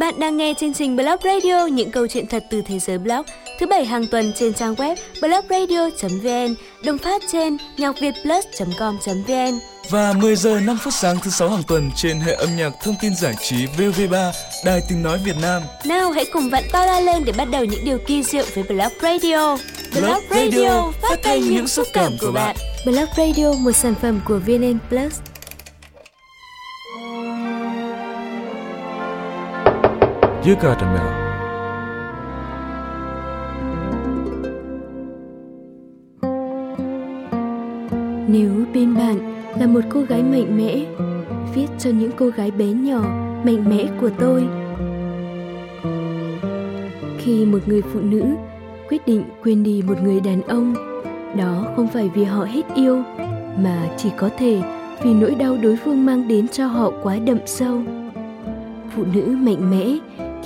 Bạn đang nghe chương trình Blog Radio những câu chuyện thật từ thế giới blog thứ bảy hàng tuần trên trang web blogradio.vn, đồng phát trên nhacvietplus.com.vn và 10 giờ 5 phút sáng thứ sáu hàng tuần trên hệ âm nhạc thông tin giải trí VV3 Đài Tiếng nói Việt Nam. Nào hãy cùng vặn to ra lên để bắt đầu những điều kỳ diệu với Blog Radio. Blog Radio phát thanh những xúc cảm của bạn. Blog Radio một sản phẩm của VN Plus. You got a mail. Nếu bên bạn là một cô gái mạnh mẽ, viết cho những cô gái bé nhỏ, mạnh mẽ của tôi. Khi một người phụ nữ quyết định quên đi một người đàn ông, đó không phải vì họ hết yêu, mà chỉ có thể vì nỗi đau đối phương mang đến cho họ quá đậm sâu. Phụ nữ mạnh mẽ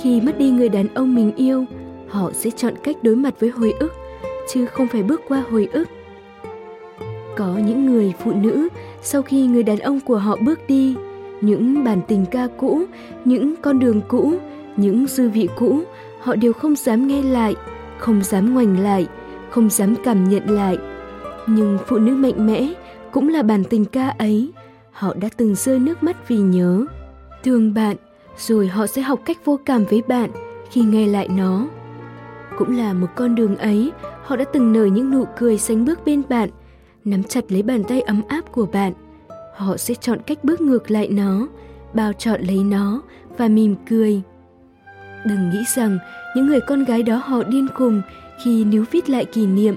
khi mất đi người đàn ông mình yêu, họ sẽ chọn cách đối mặt với hồi ức, chứ không phải bước qua hồi ức. Có những người phụ nữ, sau khi người đàn ông của họ bước đi, những bản tình ca cũ, những con đường cũ, những dư vị cũ, họ đều không dám nghe lại, không dám ngoảnh lại, không dám cảm nhận lại. Nhưng phụ nữ mạnh mẽ cũng là bản tình ca ấy, họ đã từng rơi nước mắt vì nhớ. Thương bạn rồi họ sẽ học cách vô cảm với bạn khi nghe lại nó. Cũng là một con đường ấy, họ đã từng nở những nụ cười sánh bước bên bạn, nắm chặt lấy bàn tay ấm áp của bạn. Họ sẽ chọn cách bước ngược lại nó, bao trọn lấy nó và mỉm cười. Đừng nghĩ rằng những người con gái đó họ điên cùng khi níu viết lại kỷ niệm,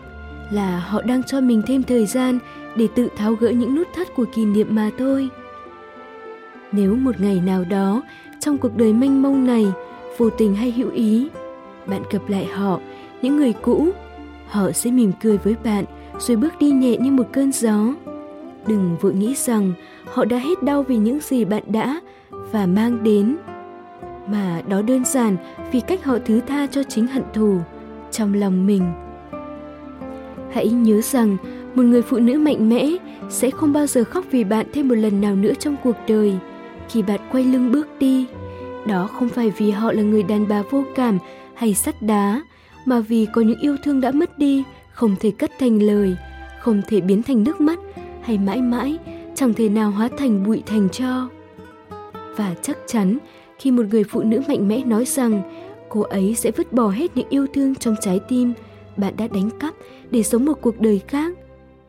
là họ đang cho mình thêm thời gian để tự tháo gỡ những nút thắt của kỷ niệm mà thôi. Nếu một ngày nào đó trong cuộc đời mênh mông này, vô tình hay hữu ý. Bạn gặp lại họ, những người cũ, họ sẽ mỉm cười với bạn rồi bước đi nhẹ như một cơn gió. Đừng vội nghĩ rằng họ đã hết đau vì những gì bạn đã và mang đến, mà đó đơn giản vì cách họ thứ tha cho chính hận thù trong lòng mình. Hãy nhớ rằng một người phụ nữ mạnh mẽ sẽ không bao giờ khóc vì bạn thêm một lần nào nữa trong cuộc đời khi bạn quay lưng bước đi đó không phải vì họ là người đàn bà vô cảm hay sắt đá, mà vì có những yêu thương đã mất đi, không thể cất thành lời, không thể biến thành nước mắt hay mãi mãi, chẳng thể nào hóa thành bụi thành cho. Và chắc chắn, khi một người phụ nữ mạnh mẽ nói rằng, cô ấy sẽ vứt bỏ hết những yêu thương trong trái tim, bạn đã đánh cắp để sống một cuộc đời khác.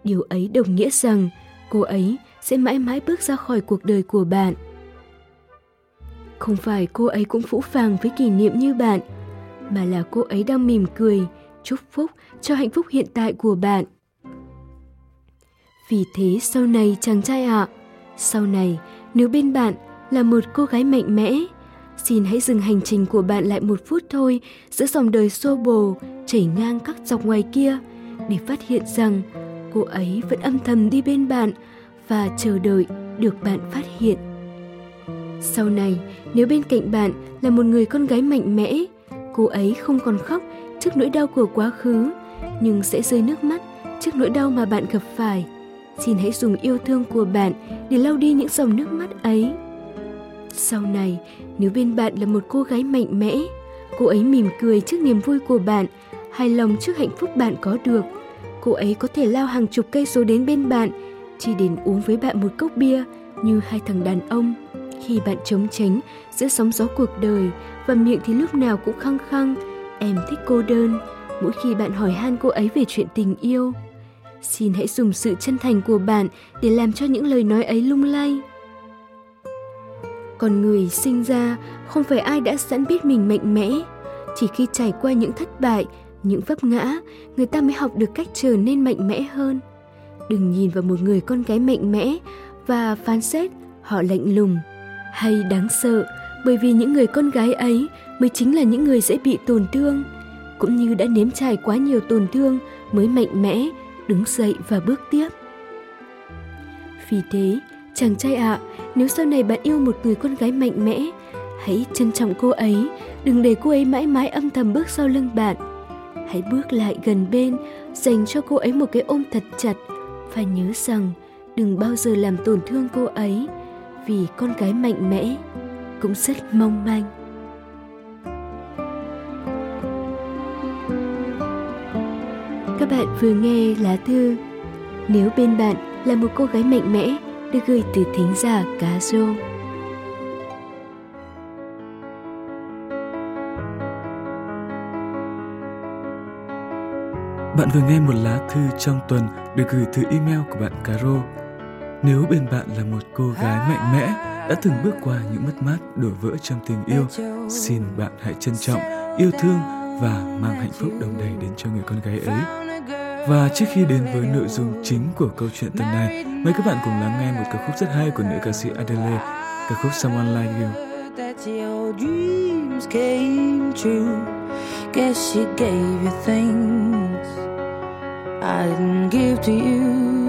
Điều ấy đồng nghĩa rằng cô ấy sẽ mãi mãi bước ra khỏi cuộc đời của bạn không phải cô ấy cũng phũ phàng với kỷ niệm như bạn, mà là cô ấy đang mỉm cười, chúc phúc cho hạnh phúc hiện tại của bạn. Vì thế sau này chàng trai ạ, à, sau này nếu bên bạn là một cô gái mạnh mẽ, xin hãy dừng hành trình của bạn lại một phút thôi giữa dòng đời xô bồ chảy ngang các dọc ngoài kia để phát hiện rằng cô ấy vẫn âm thầm đi bên bạn và chờ đợi được bạn phát hiện. Sau này, nếu bên cạnh bạn là một người con gái mạnh mẽ, cô ấy không còn khóc trước nỗi đau của quá khứ, nhưng sẽ rơi nước mắt trước nỗi đau mà bạn gặp phải. Xin hãy dùng yêu thương của bạn để lau đi những dòng nước mắt ấy. Sau này, nếu bên bạn là một cô gái mạnh mẽ, cô ấy mỉm cười trước niềm vui của bạn, hài lòng trước hạnh phúc bạn có được. Cô ấy có thể lao hàng chục cây số đến bên bạn, chỉ đến uống với bạn một cốc bia như hai thằng đàn ông khi bạn chống chánh giữa sóng gió cuộc đời và miệng thì lúc nào cũng khăng khăng, em thích cô đơn. Mỗi khi bạn hỏi han cô ấy về chuyện tình yêu, xin hãy dùng sự chân thành của bạn để làm cho những lời nói ấy lung lay. Con người sinh ra không phải ai đã sẵn biết mình mạnh mẽ. Chỉ khi trải qua những thất bại, những vấp ngã, người ta mới học được cách trở nên mạnh mẽ hơn. Đừng nhìn vào một người con gái mạnh mẽ và phán xét họ lạnh lùng hay đáng sợ bởi vì những người con gái ấy mới chính là những người dễ bị tổn thương cũng như đã nếm trải quá nhiều tổn thương mới mạnh mẽ đứng dậy và bước tiếp. Vì thế chàng trai ạ à, nếu sau này bạn yêu một người con gái mạnh mẽ hãy trân trọng cô ấy đừng để cô ấy mãi mãi âm thầm bước sau lưng bạn. Hãy bước lại gần bên dành cho cô ấy một cái ôm thật chặt và nhớ rằng đừng bao giờ làm tổn thương cô ấy vì con gái mạnh mẽ cũng rất mong manh. Các bạn vừa nghe lá thư nếu bên bạn là một cô gái mạnh mẽ được gửi từ thính giả cá rô. Bạn vừa nghe một lá thư trong tuần được gửi từ email của bạn Caro nếu bên bạn là một cô gái mạnh mẽ đã từng bước qua những mất mát đổ vỡ trong tình yêu, xin bạn hãy trân trọng, yêu thương và mang hạnh phúc đồng đầy đến cho người con gái ấy. Và trước khi đến với nội dung chính của câu chuyện tuần này, mời các bạn cùng lắng nghe một ca khúc rất hay của nữ ca sĩ Adele, ca khúc Someone Like You. Guess she gave you things I didn't give to you.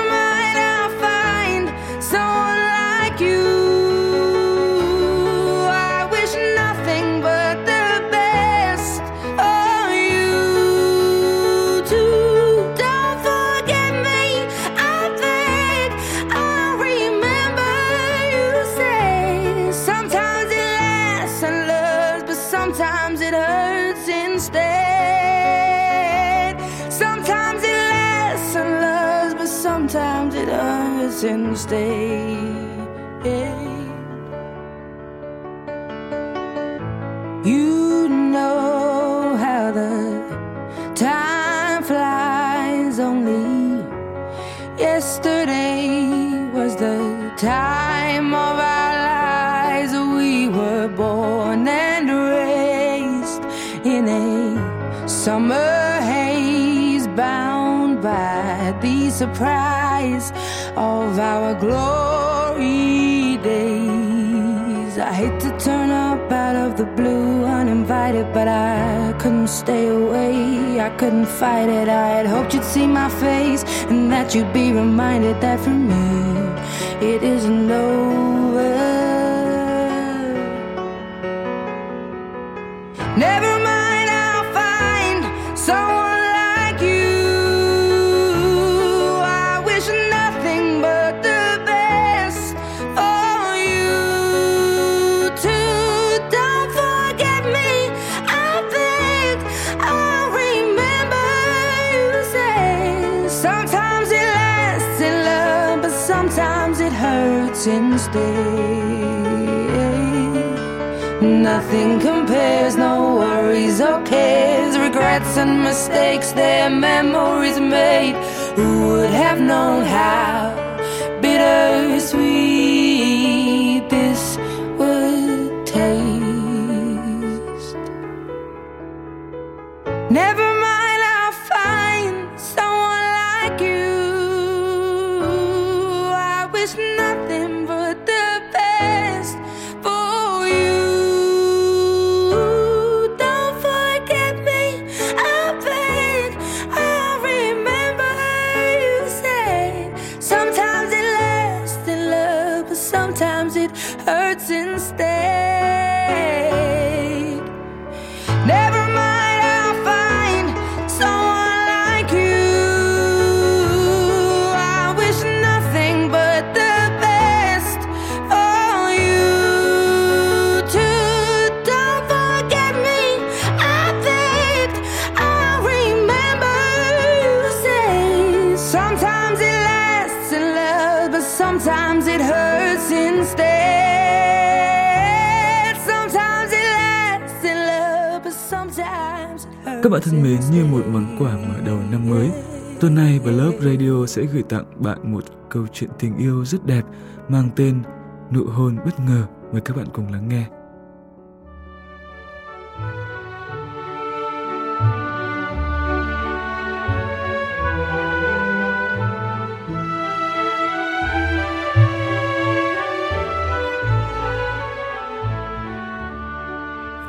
summer haze, bound by the surprise of our glory days. I hate to turn up out of the blue uninvited, but I couldn't stay away. I couldn't fight it. I had hoped you'd see my face and that you'd be reminded that for me it isn't over. Sometimes it hurts instead. Nothing compares, no worries or cares, regrets and mistakes, their memories made. Who would have known how bittersweet hurts instead. Các bạn thân mến, như một món quà mở đầu năm mới, tuần này Blog Radio sẽ gửi tặng bạn một câu chuyện tình yêu rất đẹp mang tên Nụ hôn bất ngờ. Mời các bạn cùng lắng nghe.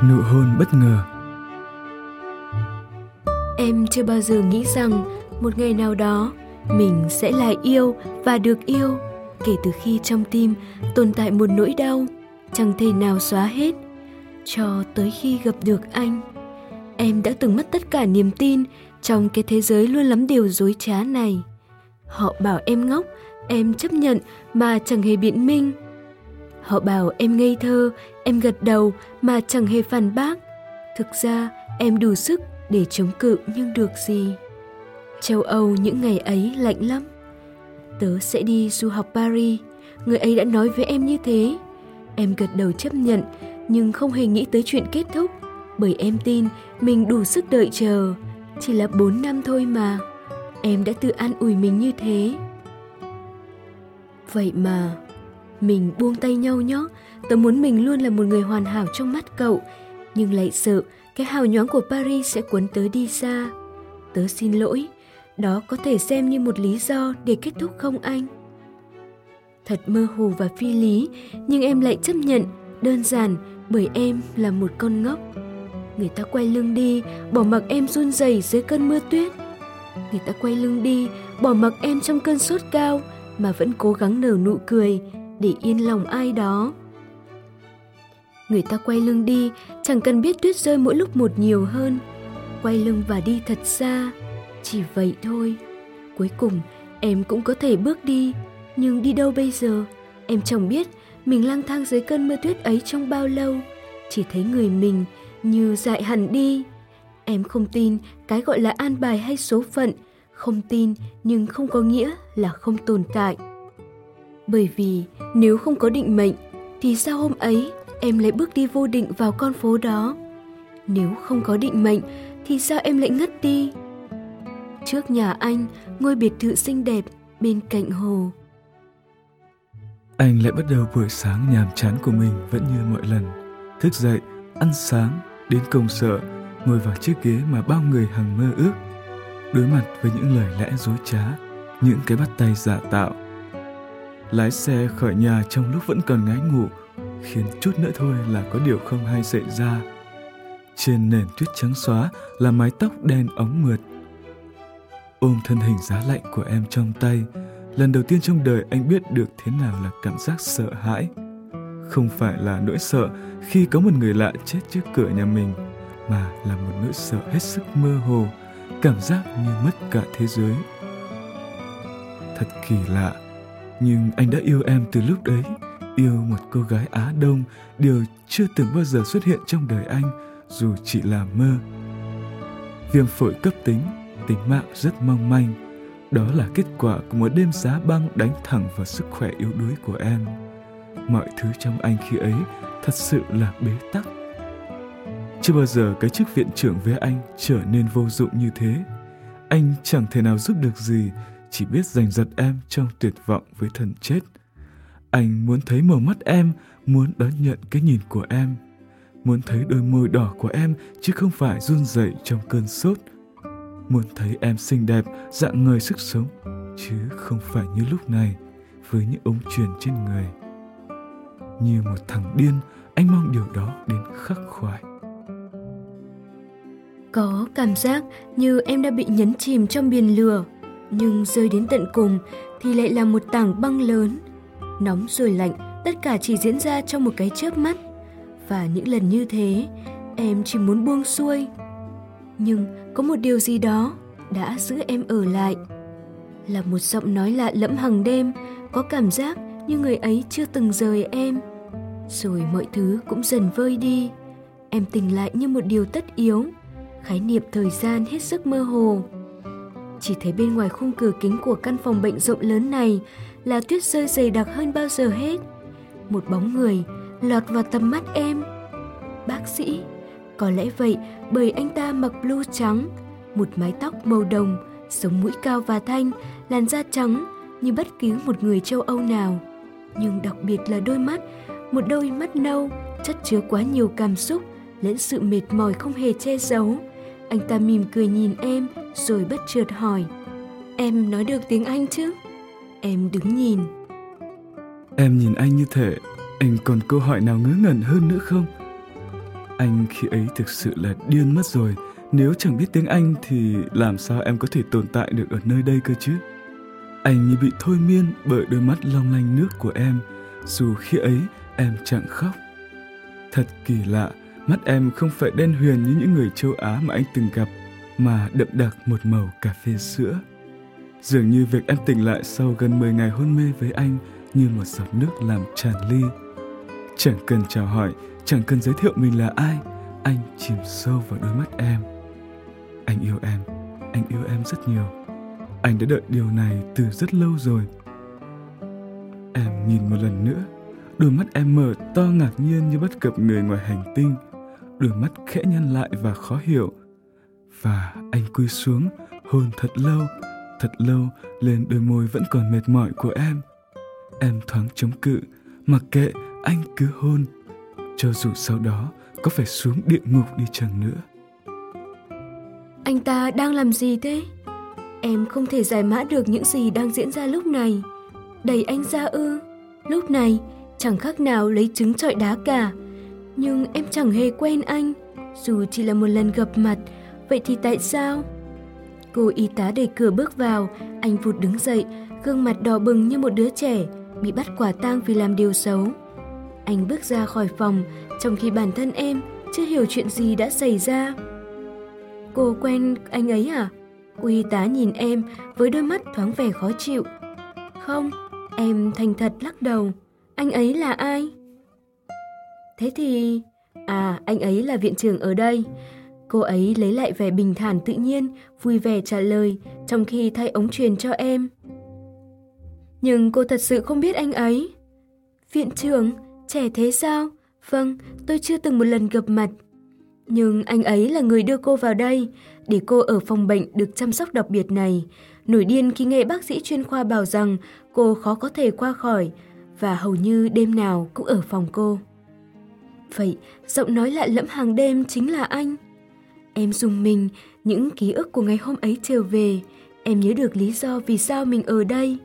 Nụ hôn bất ngờ Em chưa bao giờ nghĩ rằng một ngày nào đó mình sẽ lại yêu và được yêu, kể từ khi trong tim tồn tại một nỗi đau, chẳng thể nào xóa hết, cho tới khi gặp được anh. Em đã từng mất tất cả niềm tin trong cái thế giới luôn lắm điều dối trá này. Họ bảo em ngốc, em chấp nhận mà chẳng hề biện minh. Họ bảo em ngây thơ, em gật đầu mà chẳng hề phản bác. Thực ra, em đủ sức để chống cự nhưng được gì? Châu âu những ngày ấy lạnh lắm. Tớ sẽ đi du học paris. Người ấy đã nói với em như thế. Em gật đầu chấp nhận, nhưng không hề nghĩ tới chuyện kết thúc, bởi em tin mình đủ sức đợi chờ. Chỉ là bốn năm thôi mà. Em đã tự an ủi mình như thế. Vậy mà, mình buông tay nhau nhó. tớ muốn mình luôn là một người hoàn hảo trong mắt cậu, nhưng lại sợ cái hào nhoáng của paris sẽ cuốn tớ đi xa. Tớ xin lỗi, đó có thể xem như một lý do để kết thúc không anh? Thật mơ hồ và phi lý, nhưng em lại chấp nhận, đơn giản bởi em là một con ngốc. Người ta quay lưng đi, bỏ mặc em run rẩy dưới cơn mưa tuyết. Người ta quay lưng đi, bỏ mặc em trong cơn sốt cao, mà vẫn cố gắng nở nụ cười để yên lòng ai đó người ta quay lưng đi, chẳng cần biết tuyết rơi mỗi lúc một nhiều hơn. Quay lưng và đi thật xa, chỉ vậy thôi. Cuối cùng, em cũng có thể bước đi. Nhưng đi đâu bây giờ? Em chẳng biết, mình lang thang dưới cơn mưa tuyết ấy trong bao lâu. Chỉ thấy người mình như dại hẳn đi. Em không tin cái gọi là an bài hay số phận. Không tin, nhưng không có nghĩa là không tồn tại. Bởi vì nếu không có định mệnh, thì sao hôm ấy em lại bước đi vô định vào con phố đó. Nếu không có định mệnh, thì sao em lại ngất đi? Trước nhà anh, ngôi biệt thự xinh đẹp bên cạnh hồ. Anh lại bắt đầu buổi sáng nhàm chán của mình vẫn như mọi lần. Thức dậy, ăn sáng, đến công sở, ngồi vào chiếc ghế mà bao người hằng mơ ước. Đối mặt với những lời lẽ dối trá, những cái bắt tay giả tạo. Lái xe khỏi nhà trong lúc vẫn còn ngái ngủ khiến chút nữa thôi là có điều không hay xảy ra. Trên nền tuyết trắng xóa là mái tóc đen óng mượt. Ôm thân hình giá lạnh của em trong tay, lần đầu tiên trong đời anh biết được thế nào là cảm giác sợ hãi. Không phải là nỗi sợ khi có một người lạ chết trước cửa nhà mình, mà là một nỗi sợ hết sức mơ hồ, cảm giác như mất cả thế giới. Thật kỳ lạ, nhưng anh đã yêu em từ lúc đấy yêu một cô gái á đông, điều chưa từng bao giờ xuất hiện trong đời anh, dù chỉ là mơ. Viêm phổi cấp tính tính mạng rất mong manh. Đó là kết quả của một đêm giá băng đánh thẳng vào sức khỏe yếu đuối của em. Mọi thứ trong anh khi ấy thật sự là bế tắc. Chưa bao giờ cái chức viện trưởng với anh trở nên vô dụng như thế. Anh chẳng thể nào giúp được gì, chỉ biết giành giật em trong tuyệt vọng với thần chết anh muốn thấy mở mắt em, muốn đón nhận cái nhìn của em. Muốn thấy đôi môi đỏ của em, chứ không phải run rẩy trong cơn sốt. Muốn thấy em xinh đẹp, dạng người sức sống, chứ không phải như lúc này, với những ống truyền trên người. Như một thằng điên, anh mong điều đó đến khắc khoải. Có cảm giác như em đã bị nhấn chìm trong biển lửa, nhưng rơi đến tận cùng thì lại là một tảng băng lớn nóng rồi lạnh, tất cả chỉ diễn ra trong một cái chớp mắt. Và những lần như thế, em chỉ muốn buông xuôi. Nhưng có một điều gì đó đã giữ em ở lại. Là một giọng nói lạ lẫm hằng đêm, có cảm giác như người ấy chưa từng rời em. Rồi mọi thứ cũng dần vơi đi. Em tỉnh lại như một điều tất yếu, khái niệm thời gian hết sức mơ hồ. Chỉ thấy bên ngoài khung cửa kính của căn phòng bệnh rộng lớn này là tuyết rơi dày đặc hơn bao giờ hết. Một bóng người lọt vào tầm mắt em. Bác sĩ, có lẽ vậy bởi anh ta mặc blue trắng, một mái tóc màu đồng, sống mũi cao và thanh, làn da trắng như bất cứ một người châu âu nào. Nhưng đặc biệt là đôi mắt, một đôi mắt nâu, chất chứa quá nhiều cảm xúc, lẫn sự mệt mỏi không hề che giấu. Anh ta mỉm cười nhìn em rồi bất chợt hỏi, em nói được tiếng anh chứ? Em đứng nhìn em nhìn anh như thể anh còn câu hỏi nào ngớ ngẩn hơn nữa không anh khi ấy thực sự là điên mất rồi Nếu chẳng biết tiếng Anh thì làm sao em có thể tồn tại được ở nơi đây cơ chứ? Anh như bị thôi miên bởi đôi mắt long lanh nước của em, dù khi ấy em chẳng khóc. Thật kỳ lạ, mắt em không phải đen huyền như những người châu Á mà anh từng gặp, mà đậm đặc một màu cà phê sữa. Dường như việc em tỉnh lại sau gần 10 ngày hôn mê với anh như một giọt nước làm tràn ly. Chẳng cần chào hỏi, chẳng cần giới thiệu mình là ai, anh chìm sâu vào đôi mắt em. Anh yêu em, anh yêu em rất nhiều. Anh đã đợi điều này từ rất lâu rồi. Em nhìn một lần nữa, đôi mắt em mở to ngạc nhiên như bắt gặp người ngoài hành tinh. Đôi mắt khẽ nhăn lại và khó hiểu. Và anh quy xuống, hôn thật lâu, thật lâu lên đôi môi vẫn còn mệt mỏi của em. Em thoáng chống cự, mặc kệ anh cứ hôn, cho dù sau đó có phải xuống địa ngục đi chăng nữa. Anh ta đang làm gì thế? Em không thể giải mã được những gì đang diễn ra lúc này. Đẩy anh ra ư? Lúc này chẳng khác nào lấy trứng trọi đá cả. Nhưng em chẳng hề quen anh, dù chỉ là một lần gặp mặt, vậy thì tại sao? Cô y tá đẩy cửa bước vào, anh vụt đứng dậy, gương mặt đỏ bừng như một đứa trẻ, bị bắt quả tang vì làm điều xấu. Anh bước ra khỏi phòng, trong khi bản thân em chưa hiểu chuyện gì đã xảy ra. Cô quen anh ấy à? Cô y tá nhìn em với đôi mắt thoáng vẻ khó chịu. Không, em thành thật lắc đầu. Anh ấy là ai? Thế thì... À, anh ấy là viện trưởng ở đây. Cô ấy lấy lại vẻ bình thản tự nhiên, vui vẻ trả lời, trong khi thay ống truyền cho em. Nhưng cô thật sự không biết anh ấy. Viện trưởng, trẻ thế sao? Vâng, tôi chưa từng một lần gặp mặt. Nhưng anh ấy là người đưa cô vào đây, để cô ở phòng bệnh được chăm sóc đặc biệt này. Nổi điên khi nghe bác sĩ chuyên khoa bảo rằng cô khó có thể qua khỏi và hầu như đêm nào cũng ở phòng cô. Vậy, giọng nói lạ lẫm hàng đêm chính là anh. Em dùng mình, những ký ức của ngày hôm ấy trở về, em nhớ được lý do vì sao mình ở đây.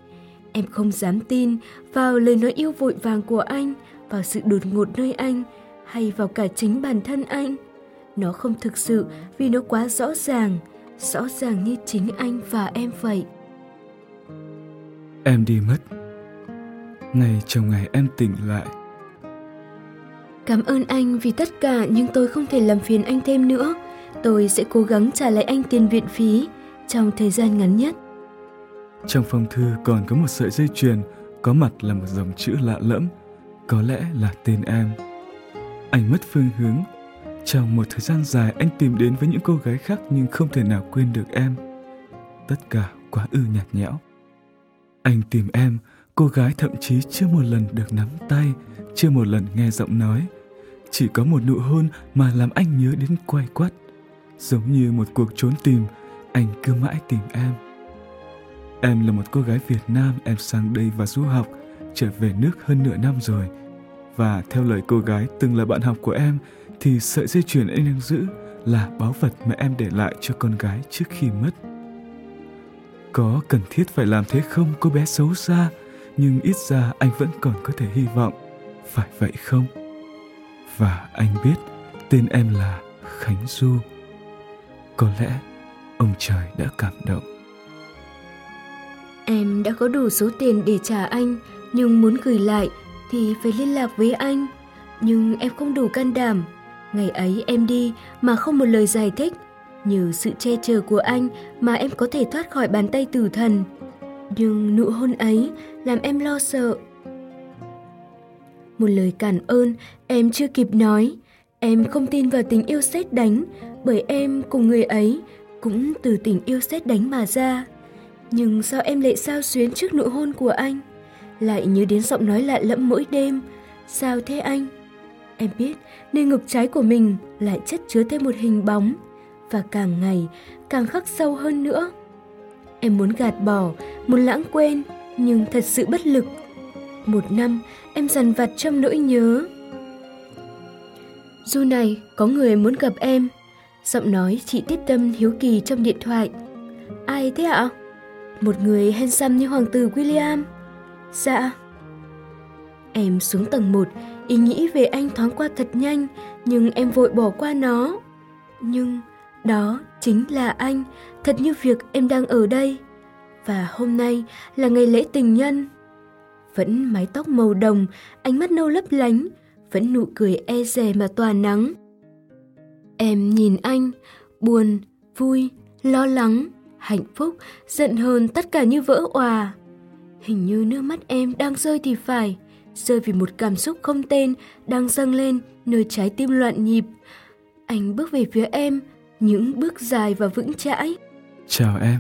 Em không dám tin vào lời nói yêu vội vàng của anh, vào sự đột ngột nơi anh, hay vào cả chính bản thân anh. Nó không thực sự vì nó quá rõ ràng, rõ ràng như chính anh và em vậy. Em đi mất. Ngày trong ngày em tỉnh lại. Cảm ơn anh vì tất cả nhưng tôi không thể làm phiền anh thêm nữa. Tôi sẽ cố gắng trả lại anh tiền viện phí trong thời gian ngắn nhất. Trong phong thư còn có một sợi dây chuyền, có mặt là một dòng chữ lạ lẫm, có lẽ là tên em. Anh mất phương hướng. Trong một thời gian dài anh tìm đến với những cô gái khác nhưng không thể nào quên được em. Tất cả quá ư nhạt nhẽo. Anh tìm em, cô gái thậm chí chưa một lần được nắm tay, chưa một lần nghe giọng nói. Chỉ có một nụ hôn mà làm anh nhớ đến quay quắt. Giống như một cuộc trốn tìm, anh cứ mãi tìm em. Em là một cô gái Việt Nam, em sang đây và du học, trở về nước hơn nửa năm rồi. Và theo lời cô gái từng là bạn học của em, thì sợi dây chuyền anh đang giữ là báu vật mà em để lại cho con gái trước khi mất. Có cần thiết phải làm thế không cô bé xấu xa, nhưng ít ra anh vẫn còn có thể hy vọng, phải vậy không? Và anh biết tên em là Khánh Du. Có lẽ ông trời đã cảm động. Em đã có đủ số tiền để trả anh, nhưng muốn gửi lại thì phải liên lạc với anh. Nhưng em không đủ can đảm. Ngày ấy em đi mà không một lời giải thích. Nhờ sự che chở của anh mà em có thể thoát khỏi bàn tay tử thần. Nhưng nụ hôn ấy làm em lo sợ. Một lời cảm ơn em chưa kịp nói. Em không tin vào tình yêu xét đánh bởi em cùng người ấy cũng từ tình yêu xét đánh mà ra. Nhưng sao em lại sao xuyến trước nụ hôn của anh? Lại nhớ đến giọng nói lạ lẫm mỗi đêm. Sao thế anh? Em biết nơi ngực trái của mình lại chất chứa thêm một hình bóng và càng ngày càng khắc sâu hơn nữa. Em muốn gạt bỏ, muốn lãng quên nhưng thật sự bất lực. Một năm em dằn vặt trong nỗi nhớ. Du này, có người muốn gặp em. Giọng nói chị tiết tâm hiếu kỳ trong điện thoại. Ai thế ạ? Một người handsome như hoàng tử William. Dạ. Em xuống tầng 1, ý nghĩ về anh thoáng qua thật nhanh, nhưng em vội bỏ qua nó. Nhưng Đó chính là anh, thật như việc em đang ở đây. Và hôm nay là ngày lễ tình nhân. Vẫn mái tóc màu đồng, ánh mắt nâu lấp lánh, vẫn nụ cười e dè mà tỏa nắng. Em nhìn anh, buồn, vui, lo lắng, hạnh phúc, giận hờn tất cả như vỡ òa. Hình như nước mắt em đang rơi thì phải, rơi vì một cảm xúc không tên đang dâng lên nơi trái tim loạn nhịp. Anh bước về phía em, những bước dài và vững chãi. Chào em.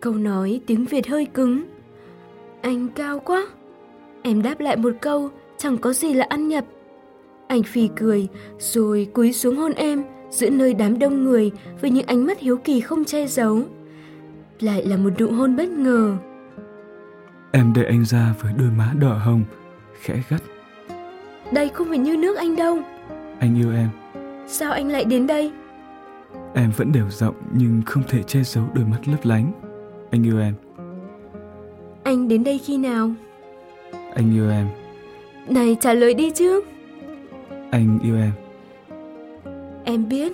Câu nói tiếng Việt hơi cứng. Anh cao quá. Em đáp lại một câu, chẳng có gì là ăn nhập. Anh phì cười, rồi cúi xuống hôn em, giữa nơi đám đông người với những ánh mắt hiếu kỳ không che giấu. Lại là một nụ hôn bất ngờ. Em đẩy anh ra với đôi má đỏ hồng, khẽ gắt. Đây không phải như nước anh đâu. Anh yêu em. Sao anh lại đến đây? Em vẫn đều giọng nhưng không thể che giấu đôi mắt lấp lánh. Anh yêu em. Anh đến đây khi nào? Anh yêu em. Này trả lời đi chứ. Anh yêu em. Em biết.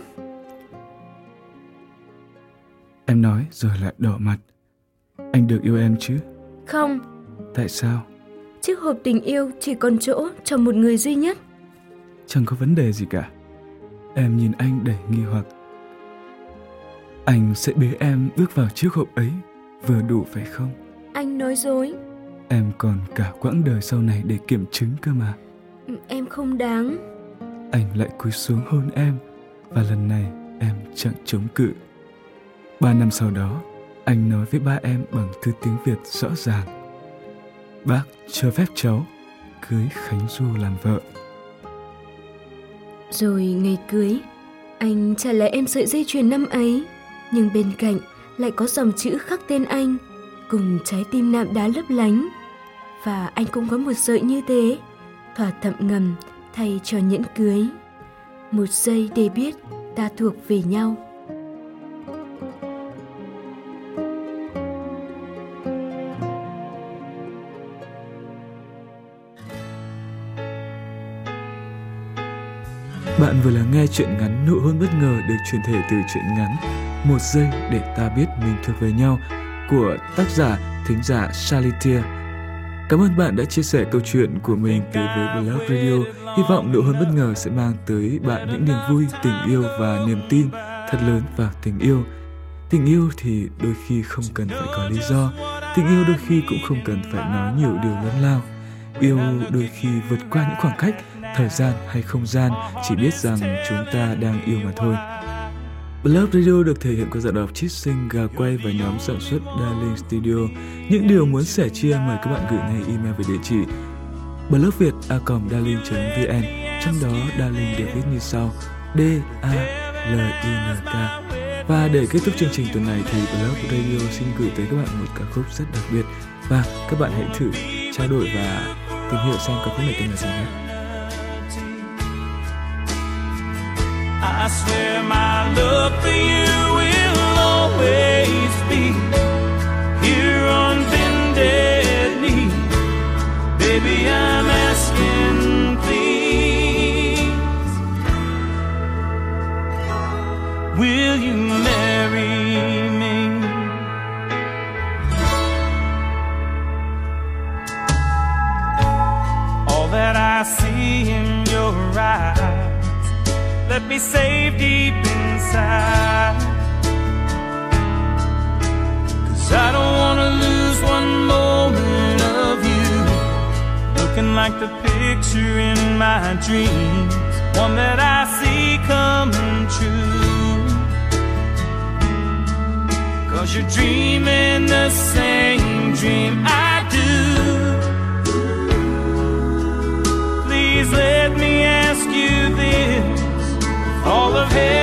Em nói rồi lại đỏ mặt. Anh được yêu em chứ? Không. Tại sao? Chiếc hộp tình yêu chỉ còn chỗ cho một người duy nhất. Chẳng có vấn đề gì cả. Em nhìn anh đầy nghi hoặc. Anh sẽ bế em bước vào chiếc hộp ấy, vừa đủ phải không? Anh nói dối. Em còn cả quãng đời sau này để kiểm chứng cơ mà. Ừ, em không đáng. Anh lại cúi xuống hôn em và lần này em chẳng chống cự. Ba năm sau đó, anh nói với ba em bằng thư tiếng Việt rõ ràng. Bác cho phép cháu cưới Khánh Du làm vợ. Rồi ngày cưới, anh trả lại em sợi dây chuyền năm ấy, nhưng bên cạnh lại có dòng chữ khắc tên anh cùng trái tim nạm đá lấp lánh. Và anh cũng có một sợi như thế, thỏa thậm ngầm thay cho nhẫn cưới. Một giây để biết ta thuộc về nhau. Bạn vừa lắng nghe chuyện ngắn Nụ hôn bất ngờ được truyền thể từ chuyện ngắn Một giây để ta biết mình thuộc về nhau của tác giả thính giả Salitia. Cảm ơn bạn đã chia sẻ câu chuyện của mình tới với Blog Radio. Hy vọng nụ hôn bất ngờ sẽ mang tới bạn những niềm vui, tình yêu và niềm tin thật lớn vào tình yêu. Tình yêu thì đôi khi không cần phải có lý do, tình yêu đôi khi cũng không cần phải nói nhiều điều lớn lao. Yêu đôi khi vượt qua những khoảng cách thời gian hay không gian chỉ biết rằng chúng ta đang yêu mà thôi Love Radio được thể hiện qua giọng đọc Chit Sing, Gà Quay và nhóm sản xuất Darling Studio. Những điều muốn sẻ chia, mời các bạn gửi ngay email về địa chỉ blogviet.darling.vn Trong đó, Darling được viết như sau D-A-L-I-N-K Và để kết thúc chương trình tuần này thì Blog Radio xin gửi tới các bạn một ca khúc rất đặc biệt. Và các bạn hãy thử trao đổi và tìm hiểu xem ca khúc này tên là gì nhé. I swear my love for you will always be here on bended knee. Baby, I'm let me save deep inside. Cause I don't wanna lose one moment of you. Looking like the picture in my dreams, one that I see coming true. Cause you're dreaming the same dream I do. Please let me all of heaven